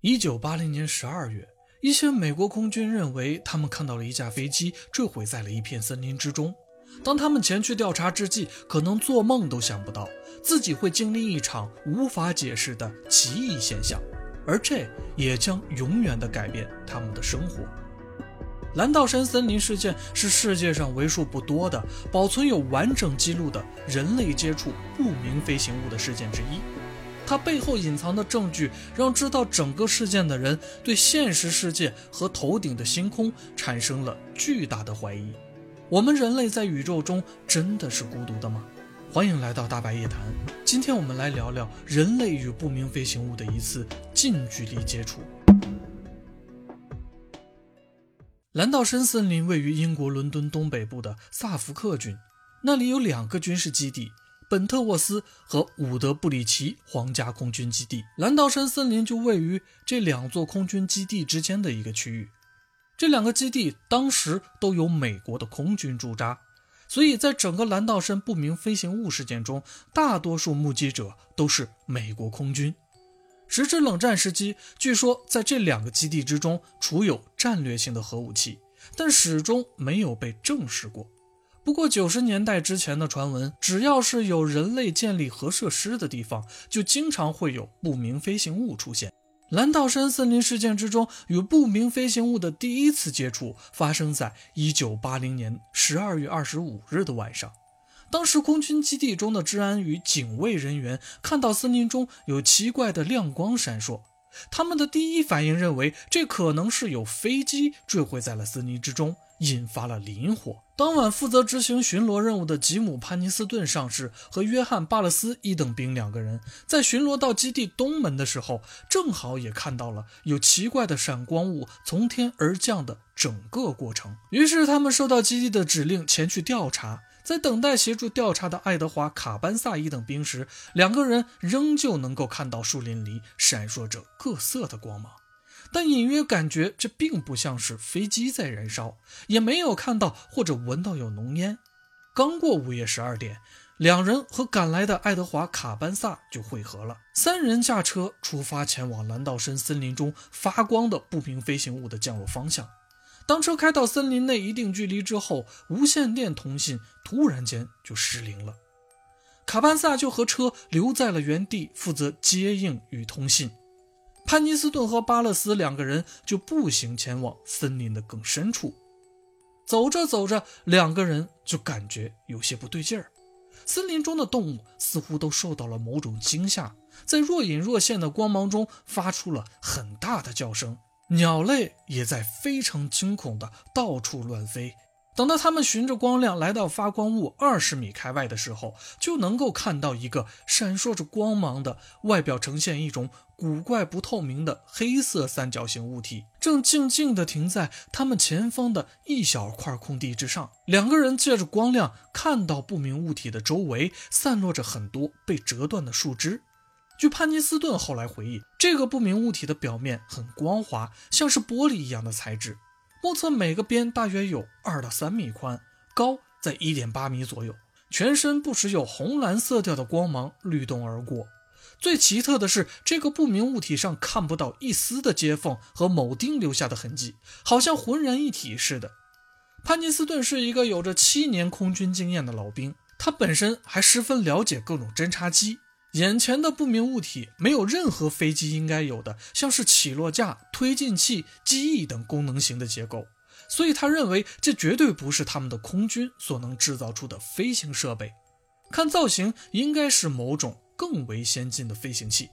一九八零年十二月一些美国空军认为他们看到了一架飞机坠毁在了一片森林之中。当他们前去调查之际可能做梦都想不到自己会经历一场无法解释的奇异现象而这也将永远的改变他们的生活。蓝道山森林事件是世界上为数不多的保存有完整记录的人类接触不明飞行物的事件之一。它背后隐藏的证据，让知道整个事件的人对现实世界和头顶的星空产生了巨大的怀疑。我们人类在宇宙中真的是孤独的吗？欢迎来到大白夜谈，今天我们来聊聊人类与不明飞行物的一次近距离接触。蓝道山森林位于英国伦敦东北部的萨福克郡，那里有两个军事基地：本特沃斯和伍德布里奇皇家空军基地。蓝道山森林就位于这两座空军基地之间的一个区域。这两个基地当时都有美国的空军驻扎，所以在整个蓝道山不明飞行物事件中，大多数目击者都是美国空军。时至冷战时期，据说在这两个基地之中储有战略性的核武器，但始终没有被证实过。不过九十年代之前的传闻，只要是有人类建立核设施的地方，就经常会有不明飞行物出现。蓝道山森林事件之中，与不明飞行物的第一次接触发生在一九八零年十二月二十五日的晚上。当时，空军基地中的治安与警卫人员看到森林中有奇怪的亮光闪烁，他们的第一反应认为这可能是有飞机坠毁在了森林之中，引发了林火。当晚，负责执行巡逻任务的吉姆·潘尼斯顿上士和约翰·巴勒斯一等兵两个人在巡逻到基地东门的时候，正好也看到了有奇怪的闪光物从天而降的整个过程。于是，他们收到基地的指令前去调查。在等待协助调查的爱德华·卡班萨一等兵时，两个人仍旧能够看到树林里闪烁着各色的光芒，但隐约感觉这并不像是飞机在燃烧，也没有看到或者闻到有浓烟。刚过午夜十二点，两人和赶来的爱德华·卡班萨就会合了。三人驾车出发，前往蓝道深森林中发光的不明飞行物的降落方向。当车开到森林内一定距离之后，无线电通信突然间就失灵了。卡班萨就和车留在了原地，负责接应与通信。潘尼斯顿和巴勒斯两个人就步行前往森林的更深处。走着走着，两个人就感觉有些不对劲儿。森林中的动物似乎都受到了某种惊吓，在若隐若现的光芒中发出了很大的叫声。鸟类也在非常惊恐的到处乱飞。等到他们循着光亮来到发光物二十米开外的时候，就能够看到一个闪烁着光芒的、外表呈现一种古怪不透明的黑色三角形物体，正静静地停在他们前方的一小块空地之上。两个人借着光亮看到不明物体的周围散落着很多被折断的树枝。据潘尼斯顿后来回忆，这个不明物体的表面很光滑，像是玻璃一样的材质，目测每个边大约有二到三米宽，高在一点八米左右，全身不时有红蓝色调的光芒律动而过。最奇特的是，这个不明物体上看不到一丝的接缝和铆钉留下的痕迹，好像浑然一体似的。潘尼斯顿是一个有着七年空军经验的老兵，他本身还十分了解各种侦察机。眼前的不明物体没有任何飞机应该有的，像是起落架、推进器、机翼等功能型的结构，所以他认为这绝对不是他们的空军所能制造出的飞行设备。看造型，应该是某种更为先进的飞行器。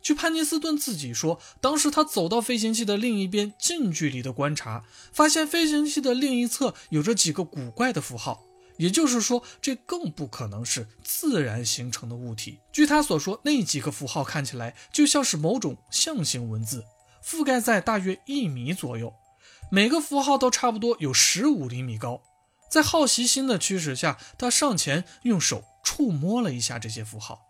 据潘尼斯顿自己说，当时他走到飞行器的另一边，近距离的观察，发现飞行器的另一侧有着几个古怪的符号。也就是说，这更不可能是自然形成的物体。据他所说，那几个符号看起来就像是某种象形文字，覆盖在大约一米左右，每个符号都差不多有十五厘米高。在好奇心的驱使下，他上前用手触摸了一下这些符号。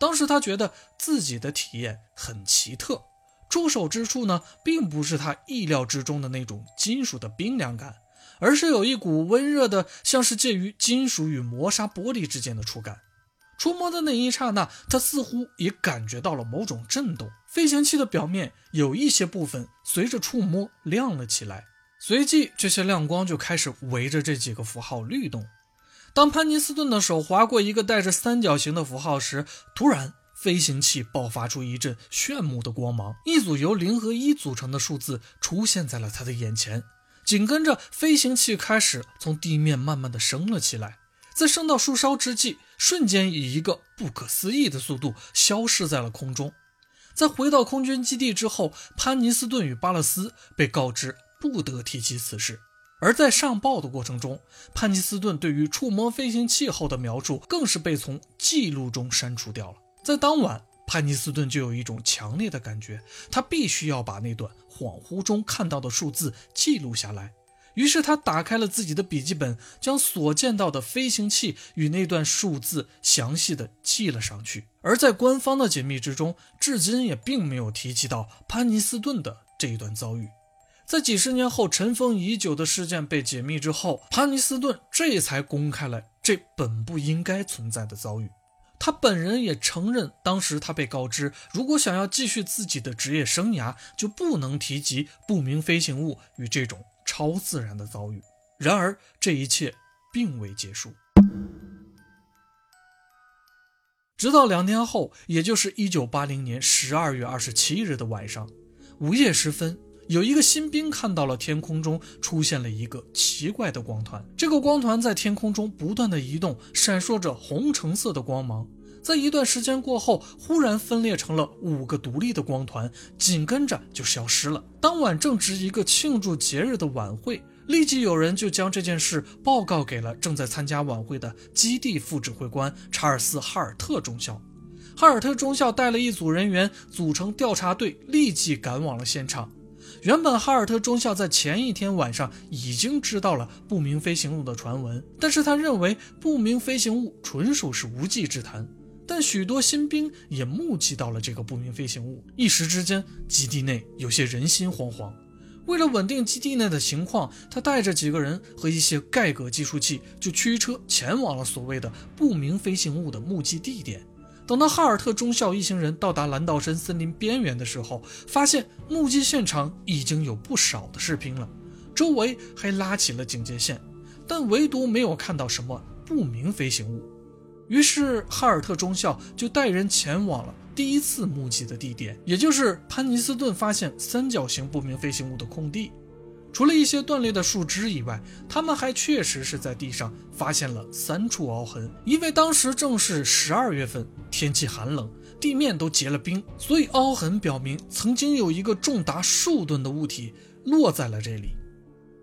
当时他觉得自己的体验很奇特，触手之处呢，并不是他意料之中的那种金属的冰凉感。而是有一股温热的，像是介于金属与磨砂玻璃之间的触感。触摸的那一刹那，他似乎也感觉到了某种震动。飞行器的表面有一些部分随着触摸亮了起来，随即这些亮光就开始围着这几个符号律动。当潘尼斯顿的手划过一个带着三角形的符号时，突然飞行器爆发出一阵炫目的光芒，一组由零和一组成的数字出现在了他的眼前。紧跟着，飞行器开始从地面慢慢的升了起来，在升到树梢之际，瞬间以一个不可思议的速度消失在了空中。在回到空军基地之后，潘尼斯顿与巴勒斯被告知不得提起此事。而在上报的过程中，潘尼斯顿对于触摸飞行器后的描述更是被从记录中删除掉了。在当晚。潘尼斯顿就有一种强烈的感觉，他必须要把那段恍惚中看到的数字记录下来。于是他打开了自己的笔记本，将所见到的飞行器与那段数字详细的记了上去。而在官方的解密之中，至今也并没有提及到潘尼斯顿的这一段遭遇。在几十年后尘封已久的事件被解密之后，潘尼斯顿这才公开了这本不应该存在的遭遇。他本人也承认，当时他被告知，如果想要继续自己的职业生涯，就不能提及不明飞行物与这种超自然的遭遇。然而，这一切并未结束。直到两天后，也就是一九八零年十二月二十七日的晚上，午夜时分。有一个新兵看到了天空中出现了一个奇怪的光团，这个光团在天空中不断的移动，闪烁着红橙色的光芒。在一段时间过后，忽然分裂成了五个独立的光团，紧跟着就消失了。当晚正值一个庆祝节日的晚会，立即有人就将这件事报告给了正在参加晚会的基地副指挥官查尔斯·哈尔特中校。哈尔特中校带了一组人员组成调查队，立即赶往了现场。原本哈尔特中校在前一天晚上已经知道了不明飞行物的传闻，但是他认为不明飞行物纯属是无稽之谈。但许多新兵也目击到了这个不明飞行物，一时之间基地内有些人心惶惶。为了稳定基地内的情况，他带着几个人和一些盖革计数器，就驱车前往了所谓的不明飞行物的目击地点。等到哈尔特中校一行人到达蓝道森森林边缘的时候，发现目击现场已经有不少的士兵了，周围还拉起了警戒线，但唯独没有看到什么不明飞行物。于是哈尔特中校就带人前往了第一次目击的地点，也就是潘尼斯顿发现三角形不明飞行物的空地。除了一些断裂的树枝以外，他们还确实是在地上发现了三处凹痕。因为当时正是十二月份，天气寒冷，地面都结了冰，所以凹痕表明曾经有一个重达数吨的物体落在了这里。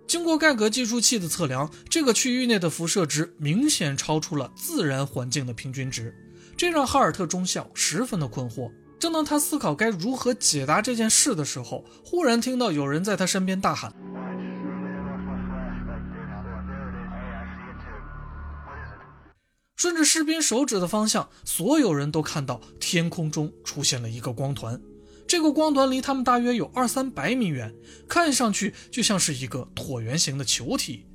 经过盖格计数器的测量，这个区域内的辐射值明显超出了自然环境的平均值，这让哈尔特中校十分的困惑。正当他思考该如何解答这件事的时候，忽然听到有人在他身边大喊。顺着士兵手指的方向，所有人都看到天空中出现了一个光团。这个光团离他们大约有二三百米远，看上去就像是一个椭圆形的球体。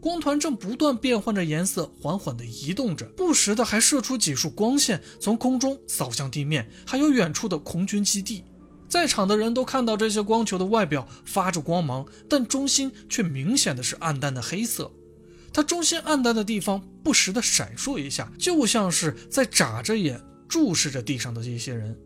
光团正不断变换着颜色，缓缓地移动着，不时的还射出几束光线，从空中扫向地面，还有远处的空军基地。在场的人都看到这些光球的外表发着光芒，但中心却明显的是暗淡的黑色。它中心暗淡的地方不时地闪烁一下，就像是在眨着眼注视着地上的这些人。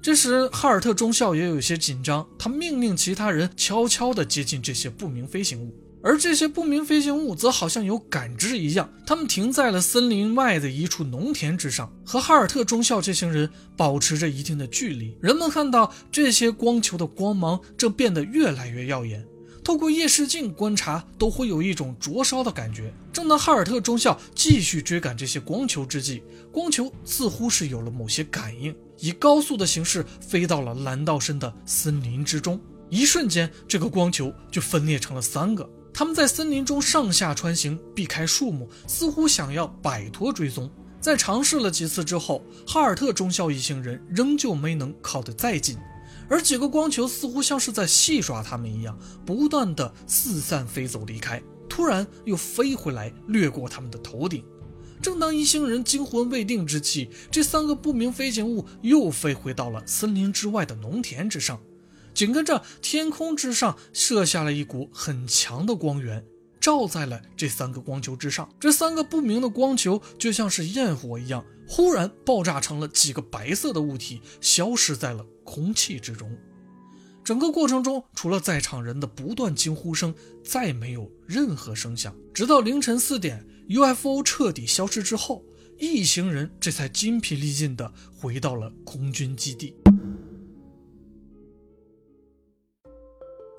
这时，哈尔特中校也有些紧张，他命令其他人悄悄地接近这些不明飞行物，而这些不明飞行物则好像有感知一样，他们停在了森林外的一处农田之上，和哈尔特中校这行人保持着一定的距离。人们看到这些光球的光芒正变得越来越耀眼。透过夜视镜观察，都会有一种灼烧的感觉。正当哈尔特中校继续追赶这些光球之际，光球似乎是有了某些感应，以高速的形式飞到了蓝道深的森林之中。一瞬间，这个光球就分裂成了三个，他们在森林中上下穿行，避开树木，似乎想要摆脱追踪。在尝试了几次之后，哈尔特中校一行人仍旧没能靠得再近。而几个光球似乎像是在戏耍他们一样，不断的四散飞走离开。突然又飞回来，掠过他们的头顶。正当一行人惊魂未定之际，这三个不明飞行物又飞回到了森林之外的农田之上。紧跟着，天空之上射下了一股很强的光源，照在了这三个光球之上。这三个不明的光球就像是焰火一样，忽然爆炸成了几个白色的物体，消失在了空气之中。整个过程中，除了在场人的不断惊呼声，再没有任何声响。直到凌晨四点，UFO 彻底消失之后，一行人这才筋疲力尽地回到了空军基地。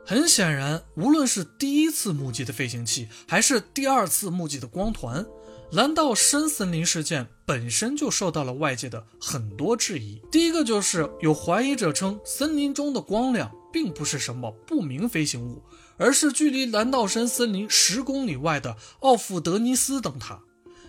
很显然，无论是第一次目击的飞行器，还是第二次目击的光团，蓝道深森林事件本身就受到了外界的很多质疑。第一个就是有怀疑者称，森林中的光亮并不是什么不明飞行物，而是距离蓝道深森林十公里外的奥夫德尼斯灯塔。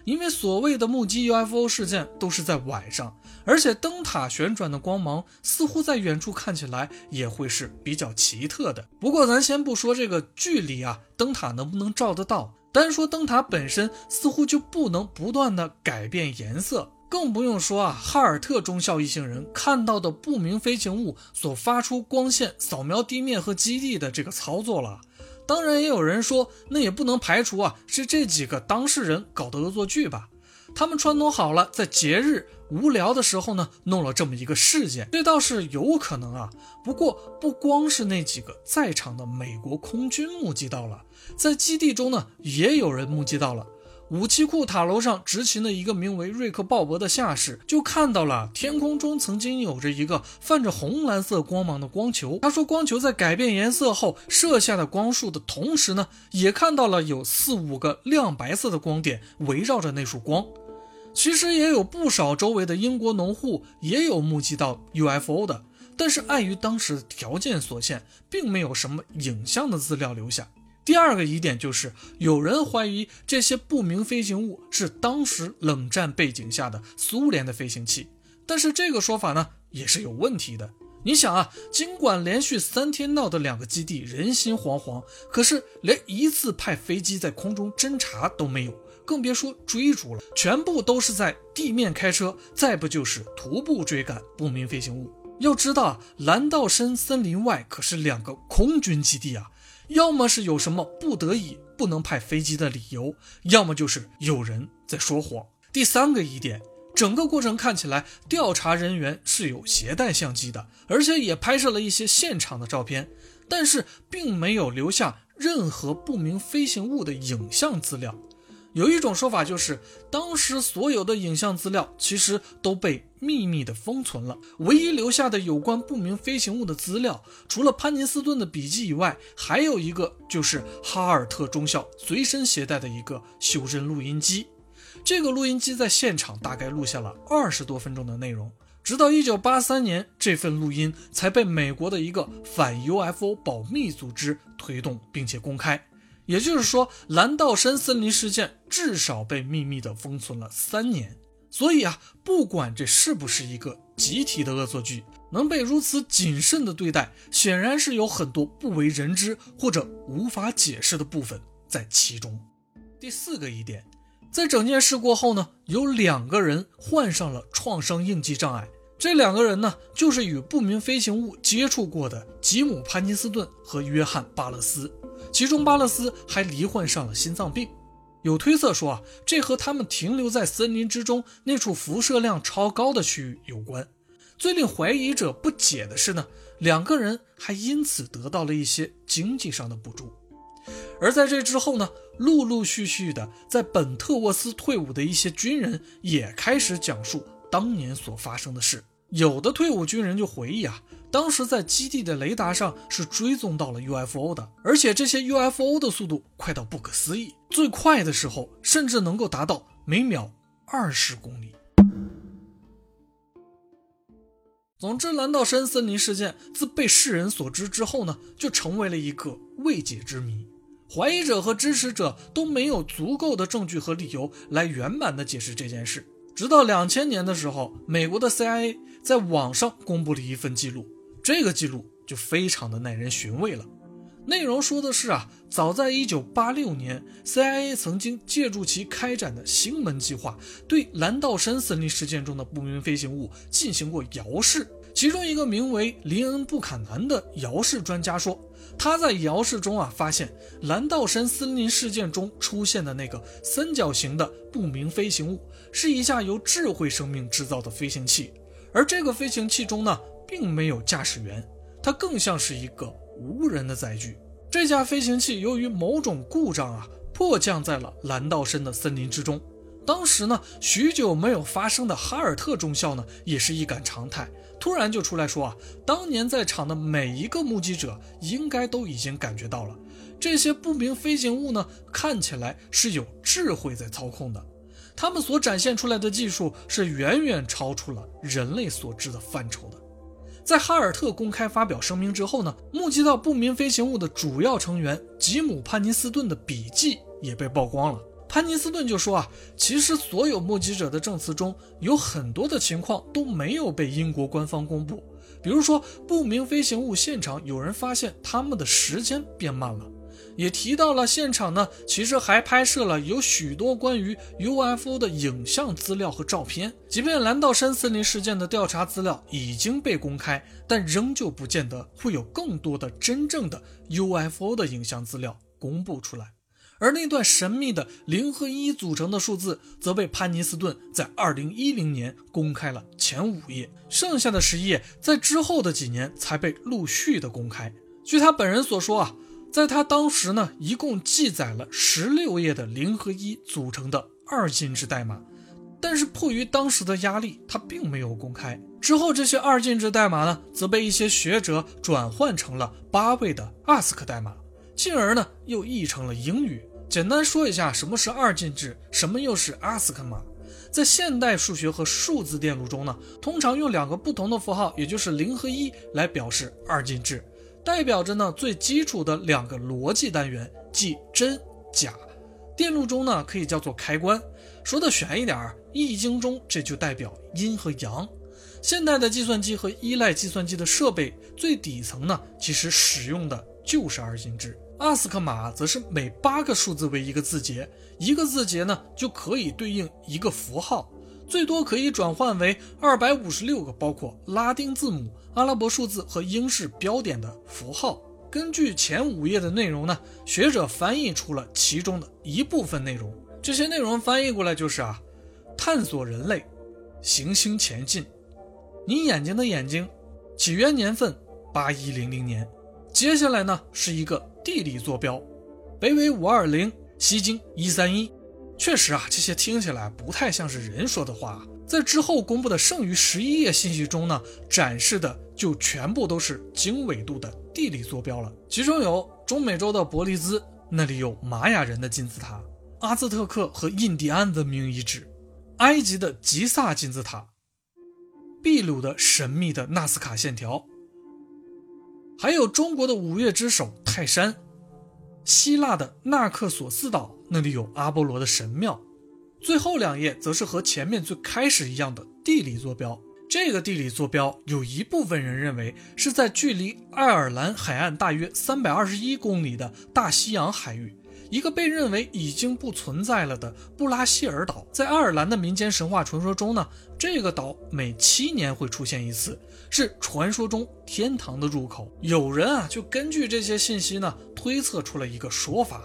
因为所谓的目击 UFO 事件都是在晚上，而且灯塔旋转的光芒似乎在远处看起来也会是比较奇特的。不过咱先不说这个距离啊，灯塔能不能照得到？单说灯塔本身，似乎就不能不断的改变颜色，更不用说啊，哈尔特中校一行人看到的不明飞行物所发出光线扫描地面和基地的这个操作了。当然，也有人说，那也不能排除啊，是这几个当事人搞的恶作剧吧？他们串通好了，在节日无聊的时候呢，弄了这么一个事件，这倒是有可能啊。不过，不光是那几个在场的美国空军目击到了，在基地中呢，也有人目击到了。武器库塔楼上执勤的一个名为瑞克·鲍勃的下士就看到了天空中曾经有着一个泛着红蓝色光芒的光球。他说，光球在改变颜色后射下的光束的同时呢，也看到了有四五个亮白色的光点围绕着那束光。其实也有不少周围的英国农户也有目击到 UFO 的，但是碍于当时条件所限，并没有什么影像的资料留下。第二个疑点就是，有人怀疑这些不明飞行物是当时冷战背景下的苏联的飞行器，但是这个说法呢也是有问题的。你想啊，尽管连续三天闹的两个基地人心惶惶，可是连一次派飞机在空中侦察都没有，更别说追逐了，全部都是在地面开车，再不就是徒步追赶不明飞行物。要知道，蓝道深森林外可是两个空军基地啊。要么是有什么不得已不能派飞机的理由，要么就是有人在说谎。第三个疑点，整个过程看起来调查人员是有携带相机的，而且也拍摄了一些现场的照片，但是并没有留下任何不明飞行物的影像资料。有一种说法就是，当时所有的影像资料其实都被秘密的封存了，唯一留下的有关不明飞行物的资料，除了潘尼斯顿的笔记以外，还有一个就是哈尔特中校随身携带的一个修真录音机。这个录音机在现场大概录下了二十多分钟的内容，直到一九八三年，这份录音才被美国的一个反 UFO 保密组织推动并且公开。也就是说，蓝道山森林事件至少被秘密的封存了三年。所以啊，不管这是不是一个集体的恶作剧，能被如此谨慎的对待，显然是有很多不为人知或者无法解释的部分在其中。第四个疑点，在整件事过后呢，有两个人患上了创伤应激障碍。这两个人呢，就是与不明飞行物接触过的吉姆·潘尼斯顿和约翰·巴勒斯。其中，巴勒斯还罹患上了心脏病。有推测说啊，这和他们停留在森林之中那处辐射量超高的区域有关。最令怀疑者不解的是呢，两个人还因此得到了一些经济上的补助。而在这之后呢，陆陆续续的，在本特沃斯退伍的一些军人也开始讲述当年所发生的事。有的退伍军人就回忆啊。当时在基地的雷达上是追踪到了 UFO 的，而且这些 UFO 的速度快到不可思议，最快的时候甚至能够达到每秒二十公里。总之，蓝道山森林事件自被世人所知之后呢，就成为了一个未解之谜。怀疑者和支持者都没有足够的证据和理由来圆满的解释这件事。直到两千年的时候，美国的 CIA 在网上公布了一份记录。这个记录就非常的耐人寻味了。内容说的是啊，早在一九八六年，CIA 曾经借助其开展的星门计划，对蓝道山森林事件中的不明飞行物进行过遥视。其中一个名为林恩·布坎南的遥视专家说，他在遥视中啊发现蓝道山森林事件中出现的那个三角形的不明飞行物是一架由智慧生命制造的飞行器，而这个飞行器中呢并没有驾驶员，它更像是一个无人的载具。这架飞行器由于某种故障啊迫降在了蓝道山的森林之中。当时呢许久没有发生的哈尔特中校呢也是一感常态。突然就出来说啊，当年在场的每一个目击者应该都已经感觉到了，这些不明飞行物呢，看起来是有智慧在操控的，他们所展现出来的技术是远远超出了人类所知的范畴的。在哈尔特公开发表声明之后呢，目击到不明飞行物的主要成员吉姆·潘尼斯顿的笔记也被曝光了。潘尼斯顿就说啊，其实所有目击者的证词中有很多的情况都没有被英国官方公布，比如说不明飞行物现场有人发现他们的时间变慢了，也提到了现场呢，其实还拍摄了有许多关于 UFO 的影像资料和照片。即便蓝道山森林事件的调查资料已经被公开，但仍旧不见得会有更多的真正的 UFO 的影像资料公布出来。而那段神秘的零和一组成的数字，则被潘尼斯顿在二零一零年公开了前五页，剩下的十页在之后的几年才被陆续的公开。据他本人所说啊，在他当时呢，一共记载了十六页的零和一组成的二进制代码，但是迫于当时的压力，他并没有公开。之后这些二进制代码呢，则被一些学者转换成了八位的 ASC 代码，进而呢，又译成了英语。简单说一下，什么是二进制，什么又是阿斯克码？在现代数学和数字电路中呢，通常用两个不同的符号，也就是零和一来表示二进制，代表着呢最基础的两个逻辑单元，即真假。电路中呢可以叫做开关。说的玄一点儿，易经中这就代表阴和阳。现代的计算机和依赖计算机的设备最底层呢，其实使用的就是二进制。阿斯克码则是每八个数字为一个字节，一个字节呢就可以对应一个符号，最多可以转换为二百五十六个包括拉丁字母、阿拉伯数字和英式标点的符号。根据前五页的内容呢，学者翻译出了其中的一部分内容。这些内容翻译过来就是啊，探索人类，行星前进，你眼睛的眼睛，起源年份八一零零年。接下来呢是一个。地理坐标，北纬五二零，西经一三一。确实啊，这些听起来不太像是人说的话。在之后公布的剩余十一页信息中呢，展示的就全部都是经纬度的地理坐标了。其中有中美洲的伯利兹，那里有玛雅人的金字塔；阿兹特克和印第安文明遗址；埃及的吉萨金字塔；秘鲁的神秘的纳斯卡线条。还有中国的五岳之首泰山，希腊的纳克索斯岛那里有阿波罗的神庙，最后两页则是和前面最开始一样的地理坐标。这个地理坐标有一部分人认为是在距离爱尔兰海岸大约三百二十一公里的大西洋海域。一个被认为已经不存在了的布拉希尔岛，在爱尔兰的民间神话传说中呢，这个岛每七年会出现一次，是传说中天堂的入口。有人啊，就根据这些信息呢，推测出了一个说法，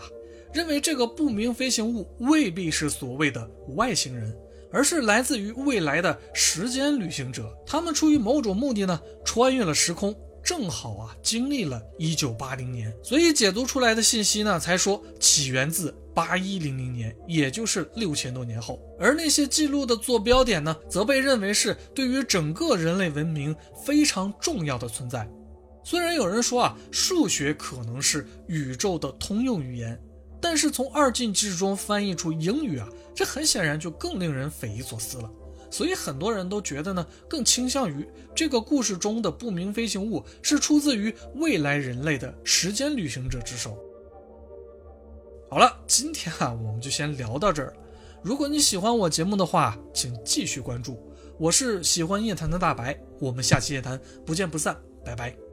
认为这个不明飞行物未必是所谓的外星人，而是来自于未来的时间旅行者，他们出于某种目的呢，穿越了时空。正好啊，经历了一九八零年，所以解读出来的信息呢，才说起源自八一零零年，也就是六千多年后。而那些记录的坐标点呢，则被认为是对于整个人类文明非常重要的存在。虽然有人说啊，数学可能是宇宙的通用语言，但是从二进制中翻译出英语啊，这很显然就更令人匪夷所思了。所以很多人都觉得呢，更倾向于这个故事中的不明飞行物是出自于未来人类的时间旅行者之手。好了，今天啊，我们就先聊到这儿。如果你喜欢我节目的话，请继续关注。我是喜欢夜谈的大白，我们下期夜谈不见不散，拜拜。